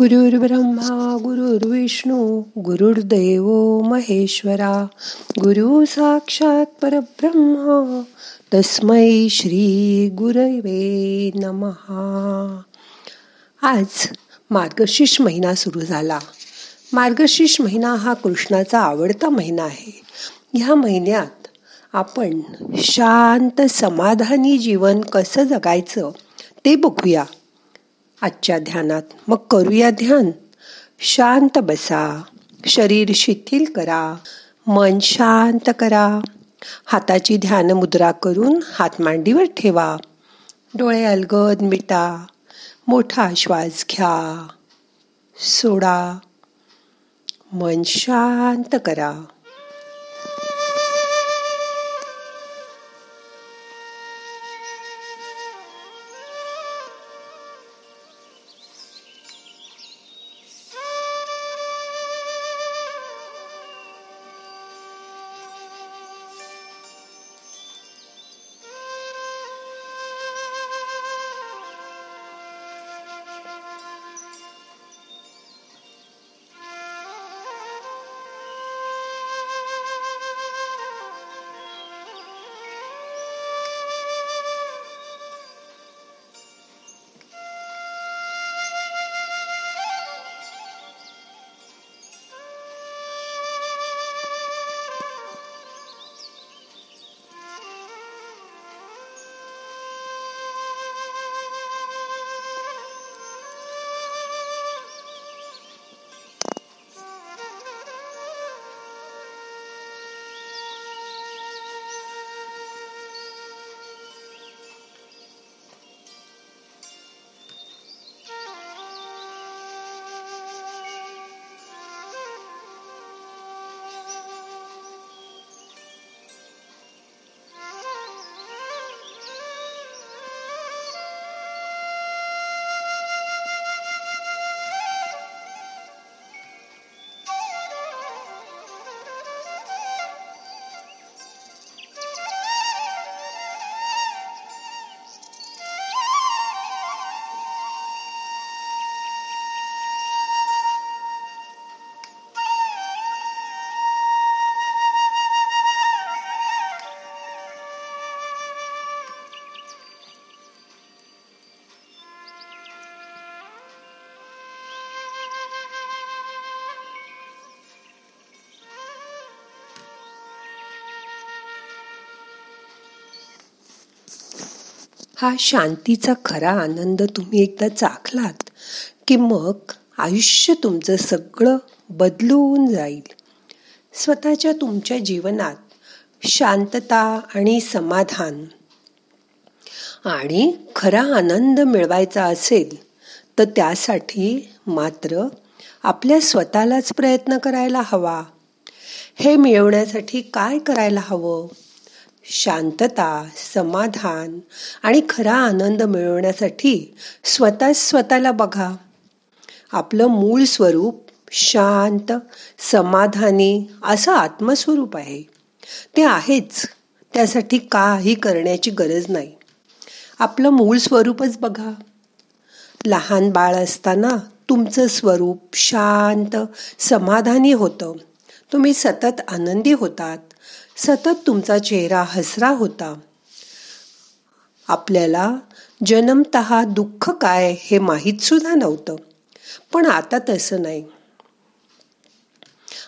गुरुर्ब्रह्मा गुरुर्विष्णू गुरुर्देव महेश्वरा गुरु साक्षात परब्रह्मा तस्मै श्री गुरवे नमहा. आज मार्गशीर्ष महिना सुरू झाला. मार्गशीर्ष महिना हा कृष्णाचा आवडता महिना आहे. ह्या महिन्यात आपण शांत समाधानी जीवन कसं जगायचं ते बघूया. आजच्या ध्यानात. मग करूया ध्यान. शांत बसा. शरीर शिथिल करा. मन शांत करा. हाताची ध्यान मुद्रा करून हात मांडीवर ठेवा. डोळे अलगद मिटा. मोठा श्वास घ्या. सोडा. मन शांत करा. हा शांतीचा खरा आनंद तुम्ही एकदा चाखलात की मग आयुष्य तुमचं सगळं बदलून जाईल. स्वतःच्या तुमच्या जीवनात शांतता आणि समाधान आणि खरा आनंद मिळवायचा असेल तर त्यासाठी मात्र आपल्या स्वतःलाच प्रयत्न करायला हवा. हे मिळवण्यासाठी काय करायला हवं? शांतता समाधान आणि खरा आनंद मिळवण्यासाठी स्वतः स्वतःला बघा. आपलं मूळ स्वरूप शांत समाधानी असं आत्मस्वरूप आहे. ते आहेच. त्यासाठी काही करण्याची गरज नाही. आपलं मूळ स्वरूपच बघा. लहान बाळ असताना तुमचं स्वरूप शांत समाधानी होतं. तुम्ही सतत आनंदी होतात. सतत तुमचा चेहरा हसरा होता. आपल्याला जन्मत दुःख काय हे माहीत सुद्धा नव्हतं. पण आता तसं नाही.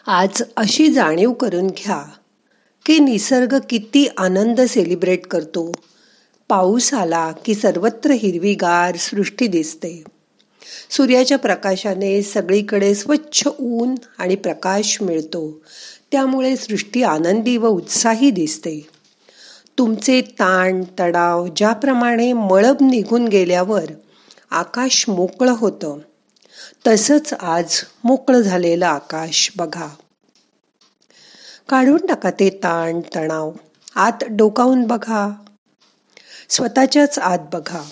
आज अशी जाणीव करून घ्या की निसर्ग किती आनंद सेलिब्रेट करतो. पाऊस आला की सर्वत्र हिरवीगार सृष्टी दिसते. सूर्याच्या प्रकाशाने सगळीकडे स्वच्छ ऊन आणि प्रकाश मिळतो. त्यामुळे सृष्टी आनंदी व उत्साही दिसते. तुमचे ताण तणाव ज्याप्रमाणे मळब निघून गेल्यावर आकाश मोकळं होतं. तसंच आज मोकळं झालेलं आकाश बघा. काढून टाका ते ताण तणाव. आत डोकावून बघा. स्वतःच्याच आत बघा.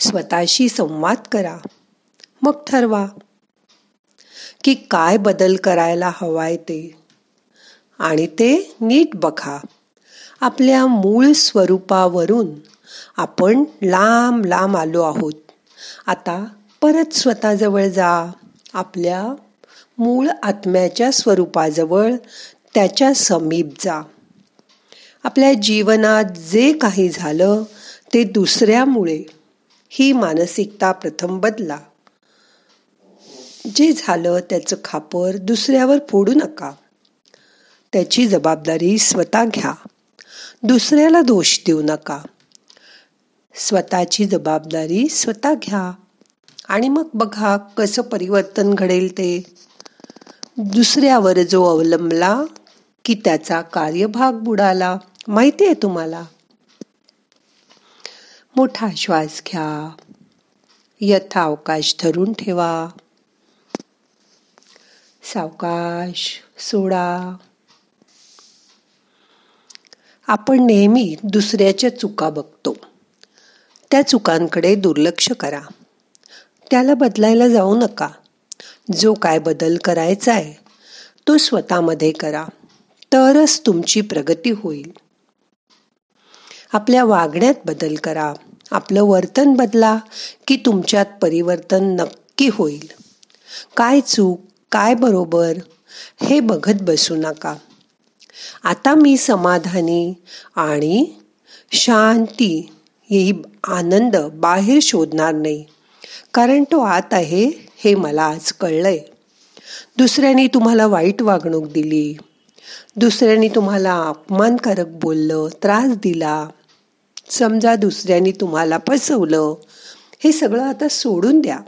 स्वतःशी संवाद करा. मग ठरवा. की काय बदल करायला हवाय ते. आणि ते नीट बघा. आपल्या मूळ स्वरूपावरून आपण लांब लांब आलो आहोत. आता परत स्वतःजवळ जा. आपल्या मूळ आत्म्याच्या स्वरूपाजवळ त्याच्या समीप जा. आपल्या जीवनात जे काही झालं ते दुसऱ्यामुळे. ही मानसिकता प्रथम बदला. जे झालं त्याचं खापर दुसऱ्यावर फोडू नका. त्याची जबाबदारी स्वतः घ्या. दुसऱ्याला दोष देऊ नका. स्वतःची जबाबदारी स्वतः घ्या. आणि मग बघा कसं परिवर्तन घडेल ते. दुसऱ्यावर जो अवलंबला की त्याचा कार्यभाग बुडाला. माहिती आहे तुम्हाला? मोठा श्वास घ्या. यथा अवकाश धरून ठेवा. सावकाश सोडा. आपण नेहमी दुसऱ्याच्या चुका बघतो. त्या चुकांकडे दुर्लक्ष करा. त्याला बदलायला जाऊ नका. जो काय बदल करायचा आहे तो स्वतःमध्ये करा. तरच तुमची प्रगती होईल. आपल्या वागण्यात बदल करा. आपलं वर्तन बदला की तुमच्यात परिवर्तन नक्की होईल. काय चूक? काय बरोबर? हे बघत बसू नका. आता मी समाधानी आणि शांती ही आनंद बाहेर शोधणार नाही. कारण तो आत आहे हे मला आज कळलंय. दुसऱ्याने तुम्हाला वाईट वागणूक दिली. दुसऱ्याने तुम्हाला अपमानकारक बोललं त्रास दिला. समजा दुसऱ्याने तुम्हाला फसवलं हे सगळं आता सोडून द्या.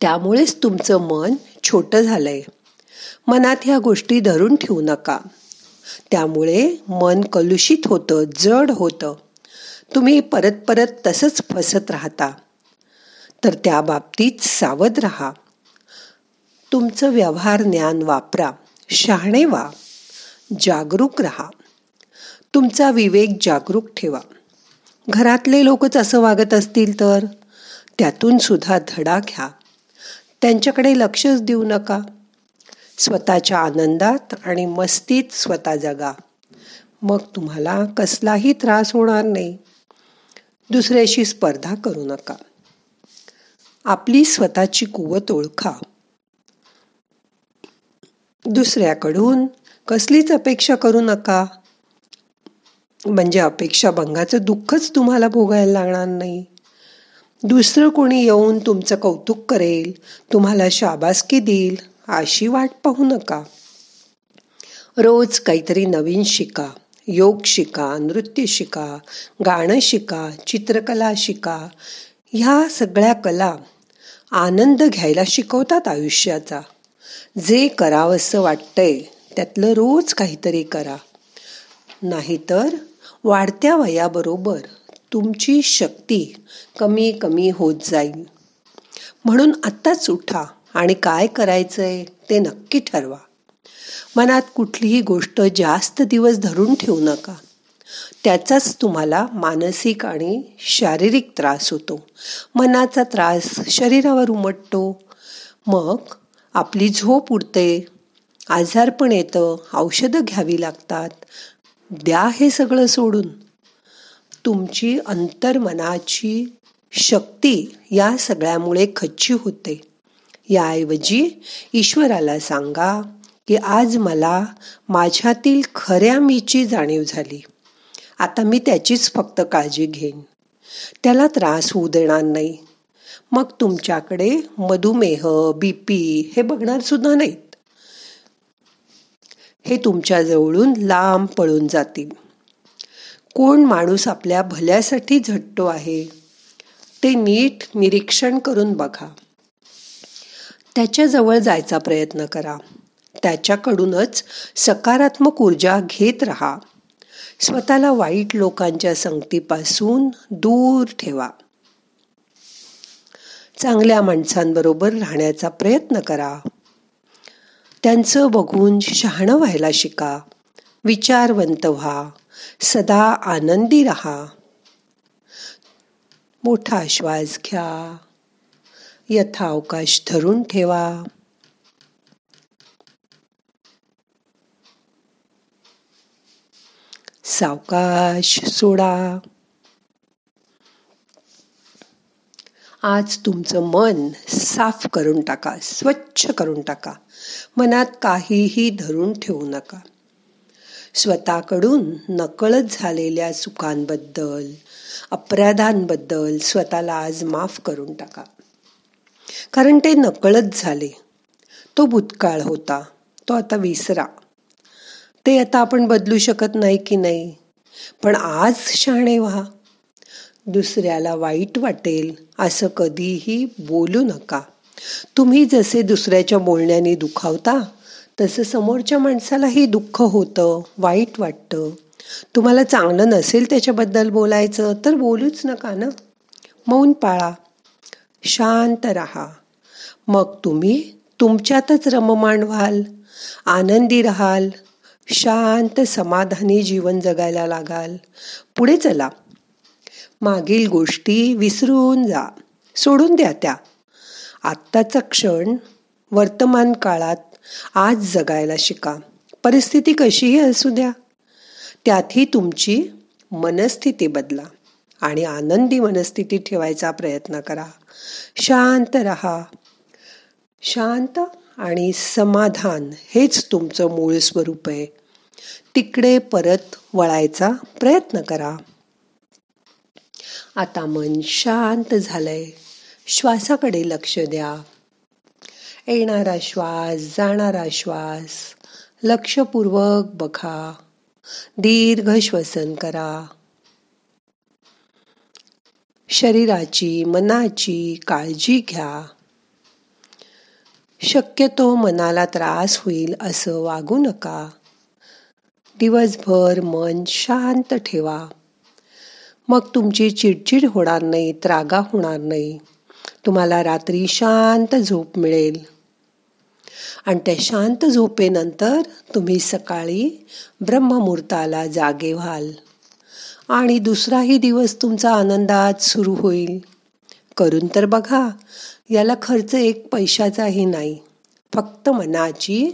त्यामुळेच तुमचं मन छोटं झालंय. मनात ह्या गोष्टी धरून ठेवू नका. त्यामुळे मन कलुषित होतं जड होतं. तुम्ही परत परत तसंच फसत राहता. तर त्या बाबतीत सावध राहा. तुमचं व्यवहार ज्ञान वापरा. शहाणे व्हा. जागरूक राहा. तुमचा विवेक जागरूक ठेवा. घरातले लोकच असं वागत असतील तर? त्यातून सुद्धा धडा घ्या. त्यांच्याकडे लक्षच देऊ नका. स्वतःच्या आनंदात आणि मस्तीत स्वतः जगा. मग तुम्हाला कसलाही त्रास होणार नाही. दुसऱ्याशी स्पर्धा करू नका. आपली स्वतःची कुवत ओळखा. दुसऱ्याकडून कसलीच अपेक्षा करू नका. म्हणजे अपेक्षा भंगाचं दुःखच तुम्हाला भोगायला लागणार नाही. दुसरं कोणी येऊन तुमचं कौतुक करेल तुम्हाला शाबासकी देईल अशी वाट पाहू नका. रोज काहीतरी नवीन शिका योग शिका नृत्य शिका गाणं शिका चित्रकला शिका. ह्या सगळ्या कला आनंद घ्यायला शिकवतात आयुष्याचा. जे करावंसं वाटतंय त्यातलं रोज काहीतरी करा. नाहीतर वाढत्या वयाबरोबर तुमची शक्ती कमी कमी होत जाईल. म्हणून आत्ताच उठा आणि काय करायचंय ते नक्की ठरवा. मनात कुठलीही गोष्ट जास्त दिवस धरून ठेवू नका. त्याचाच तुम्हाला मानसिक आणि शारीरिक त्रास होतो. मनाचा त्रास शरीरावर उमटतो. मग आपली झोप उडते. आजारपण येतं. औषधं घ्यावी लागतात. द्या हे सगळं सोडून. तुमची अंतर्मनाची शक्ती या सगळ्यामुळे खच्ची होते. याऐवजी ईश्वराला सांगा की आज मला माझ्यातील खऱ्या मीची जाणीव झाली. आता मी त्याचीच फक्त काळजी घेईन. त्याला त्रास होऊ देणार नाही. मग तुमच्याकडे मधुमेह बीपी हे बघणार सुद्धा नाहीत. हे तुमच्या जवळून लांब पळून जातील. कोण माणूस आपल्या भल्यासाठी झटतो आहे ते नीट निरीक्षण करून बघा. त्याच्याजवळ जायचा प्रयत्न करा. त्याच्याकडूनच सकारात्मक ऊर्जा घेत राहा. स्वतःला वाईट लोकांच्या संगतीपासून दूर ठेवा. चांगल्या माणसांबरोबर राहण्याचा प्रयत्न करा. त्यांचं बघून शहाणं व्हायला शिका. विचारवंत व्हा सदा आनंदी रहा. मोठा श्वास घ्या यथावकाश धरून ठेवा. सावकाश सोडा. आज तुमचं मन साफ करून टाका स्वच्छ करून टाका. मनात काहीही धरून ठेवू नका. स्वतःकडून नकळत झालेल्या सुखांबद्दल अपराधांबद्दल स्वतःला आज माफ करून टाका. कारण ते नकळत झाले. तो भूतकाळ होता. तो आता विसरा. ते आता आपण बदलू शकत नाही की नाही? पण आज शहाणे व्हा. दुसऱ्याला वाईट वाटेल असं कधीही बोलू नका. तुम्ही जसे दुसऱ्याच्या बोलण्याने दुखावता तसं समोरच्या माणसालाही दुःख होतं वाईट वाटतं. तुम्हाला चांगलं नसेल त्याच्याबद्दल बोलायचं तर बोलूच नका ना. मौन पाळा. शांत राहा. मग तुम्ही तुमच्यातच रममाण व्हाल आनंदी राहाल शांत समाधानी जीवन जगायला लागाल. पुढे चला. मागील गोष्टी विसरून जा. सोडून द्या त्या. आत्ताचा क्षण वर्तमान काळात आज जगायला शिका. परिस्थिती कशीही असू द्या. त्यातही तुमची मनस्थिती बदला आणि आनंदी मनस्थिती ठेवायचा प्रयत्न करा. शांत रहा. शांत आणि समाधान हेच तुमचं मूळ स्वरूप आहे. तिकडे परत वळायचा प्रयत्न करा. आता मन शांत झालंय. श्वासाकडे लक्ष द्या. येणारा श्वास जाणारा श्वास. लक्षपूर्वक बघा. दीर्घ श्वसन करा. शरीराची मनाची काळजी घ्या. शक्यतो मनाला त्रास होईल असं वागू नका. दिवसभर मन शांत ठेवा. मग तुमची चिडचिड होणार नाही त्रागा होणार नाही. तुम्हाला रात्री शांत झोप मिळेल. आणि त्या शांत झोपेनंतर तुम्ही सकाळी ब्रह्ममुहूर्ताला जागे व्हाल. आणि दुसराही दिवस तुमचा आनंदात सुरू होईल. करून तर बघा याला खर्च एक पैशाचाही नाही. फक्त मनाची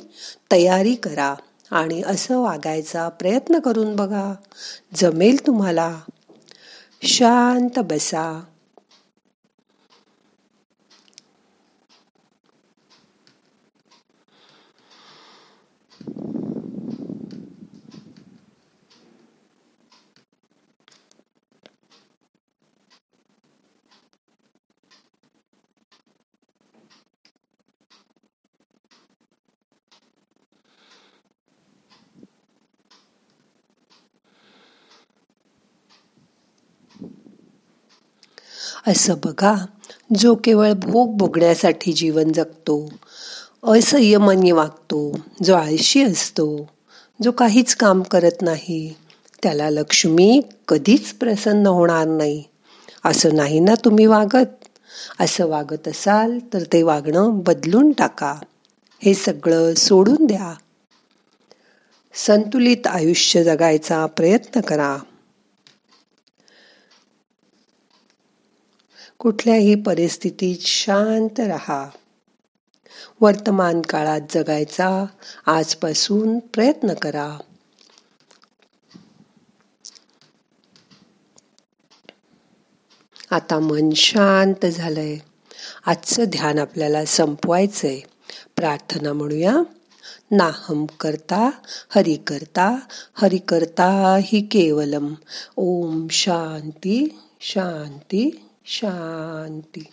तयारी करा आणि असं वागायचा प्रयत्न करून बघा. जमेल तुम्हाला. शांत बसा. असं बघा जो केवळ भोग भोगण्यासाठी जीवन जगतो असंयमानी वागतो जो आळशी असतो जो काहीच काम करत नाही त्याला लक्ष्मी कधीच प्रसन्न होणार नाही. असं नाही ना तुम्ही वागत? असं वागत असाल तर ते वागणं बदलून टाका. हे सगळं सोडून द्या. संतुलित आयुष्य जगायचा प्रयत्न करा. कुठल्याही परिस्थितीत शांत रहा. वर्तमान काळात जगायचा आजपासून प्रयत्न करा. आता मन शांत झालंय. आजचं ध्यान आपल्याला संपवायचंय. प्रार्थना म्हणूया. नाहम करता हरि करता हरि करता हि केवलम. ओम शांती शांती. शांती.